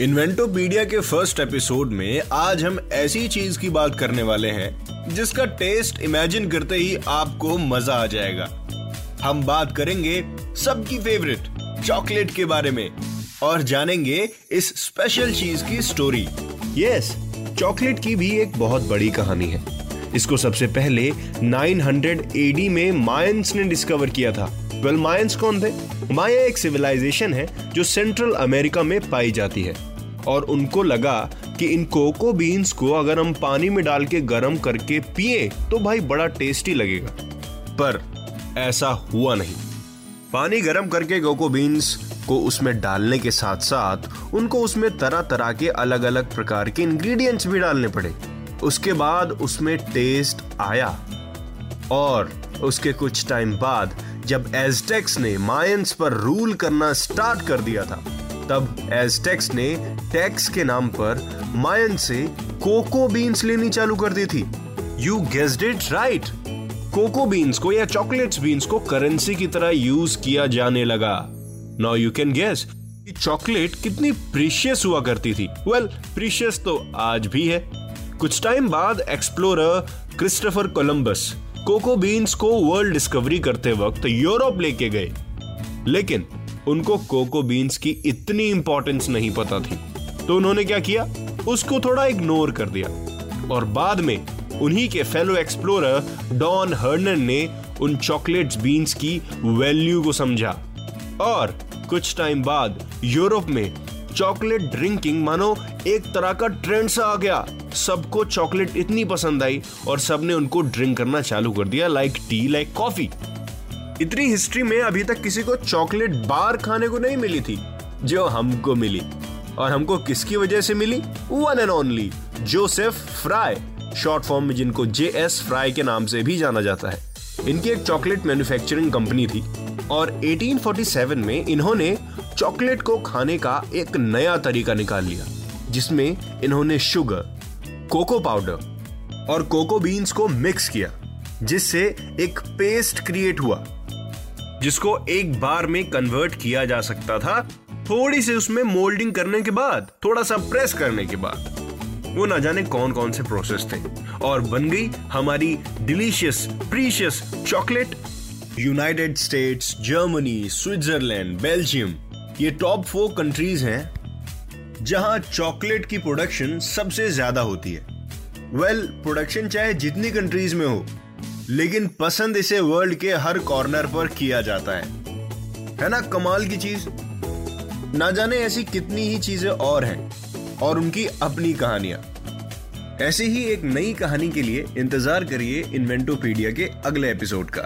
Inventopedia के first episode में आज हम ऐसी चीज़ की बात करने वाले हैं जिसका टेस्ट इमेजिन करते ही आपको मज़ा आ जाएगा। हम बात करेंगे सबकी फेवरेट चॉकलेट के बारे में और जानेंगे इस स्पेशल चीज़ की स्टोरी यस yes, चॉकलेट की भी एक बहुत बड़ी कहानी है। इसको सबसे पहले 900 एडी में मायंस ने डिस्कवर किया था। वेल well, मायंस कौन थे? माया एक सिविलाइजेशन है जो सेंट्रल अमेरिका में पाई जाती है। और उनको लगा कि इन कोको बीन्स को अगर हम पानी में डाल के गर्म करके पिए तो भाई बड़ा टेस्टी लगेगा। पर ऐसा हुआ नहीं। पानी गर्म करके कोको बीन्स को उसमें डालने के साथ साथ उनको उसमें तरह तरह के अलग अलग प्रकार के इंग्रेडिएंट्स भी डालने पड़े। उसके बाद उसमें टेस्ट आया। और उसके कुछ टाइम बाद जब एजटेक्स ने मायंस पर रूल करना स्टार्ट कर दिया था तब एजटेक्स ने टैक्स के नाम पर मायन से कोको बीन्स लेनी चालू कर दी थी। You guessed it right cocoa beans को या चॉकलेट्स बीन्स को करेंसी की तरह यूज़ किया जाने लगा। नाउ यू कैन गेस कि चॉकलेट कितनी प्रीशियस हुआ करती थी। वेल well, प्रीशियस तो आज भी है। कुछ टाइम बाद explorer Christopher Columbus cocoa beans को वर्ल्ड डिस्कवरी करते वक्त यूरोप लेके गए। लेकिन उनको कोको बीन्स की इतनी इंपॉर्टेंस नहीं पता थी। तो उन्होंने क्या किया? उसको थोड़ा इग्नोर कर दिया। और बाद में उन्हीं के फेलो एक्सप्लोरर डॉन हर्नर ने उन चॉकलेट्स बीन्स की वैल्यू को समझा। और कुछ टाइम बाद यूरोप में चॉकलेट ड्रिंकिंग मानो एक तरह का ट्रेंड सा आ गया। सबको चॉकलेट इतनी पसंद आई और सबने उनको ड्रिंक करना चालू कर दिया लाइक टी लाइक कॉफ़ी इतनी हिस्ट्री में अभी तक किसी को चॉकलेट बार खाने को नहीं मिली थी, जो हमको मिली। और हमको किसकी वजह से मिली? One and only Joseph Fry short form में जिनको जे एस फ्राई के नाम से भी जाना जाता है। इनकी एक चॉकलेट मैन्युफैक्चरिंग कंपनी थी और 1847 में इन्होंने चॉकलेट को खाने का एक नया तरीका निकाल लिया, जिसमें इन्होंने शुगर कोको पाउडर और कोको बीन्स को मिक्स किया, जिससे एक पेस्ट क्रिएट हुआ। जिसको एक बार में कन्वर्ट किया जा सकता था थोड़ी सी उसमें मोल्डिंग करने के बाद थोड़ा सा प्रेस करने के बाद। वो ना जाने कौन कौन से प्रोसेस थे। और बन गई हमारी delicious precious chocolate United States Germany Switzerland Belgium ये टॉप फोर कंट्रीज़ हैं जहाँ चॉकलेट की प्रोडक्शन सबसे ज़्यादा होती है। वेल well, प्रोडक्शन चाहे जितनी कंट्रीज़ में हो लेकिन पसंद इसे वर्ल्ड के हर कॉर्नर पर किया जाता है। है ना, कमाल की चीज़? ना जाने ऐसी कितनी ही चीज़ें और हैं और उनकी अपनी कहानियाँ। ऐसी ही एक नई कहानी के लिए इंतज़ार करिए इन्वेंटोपीडिया के अगले एपिसोड का।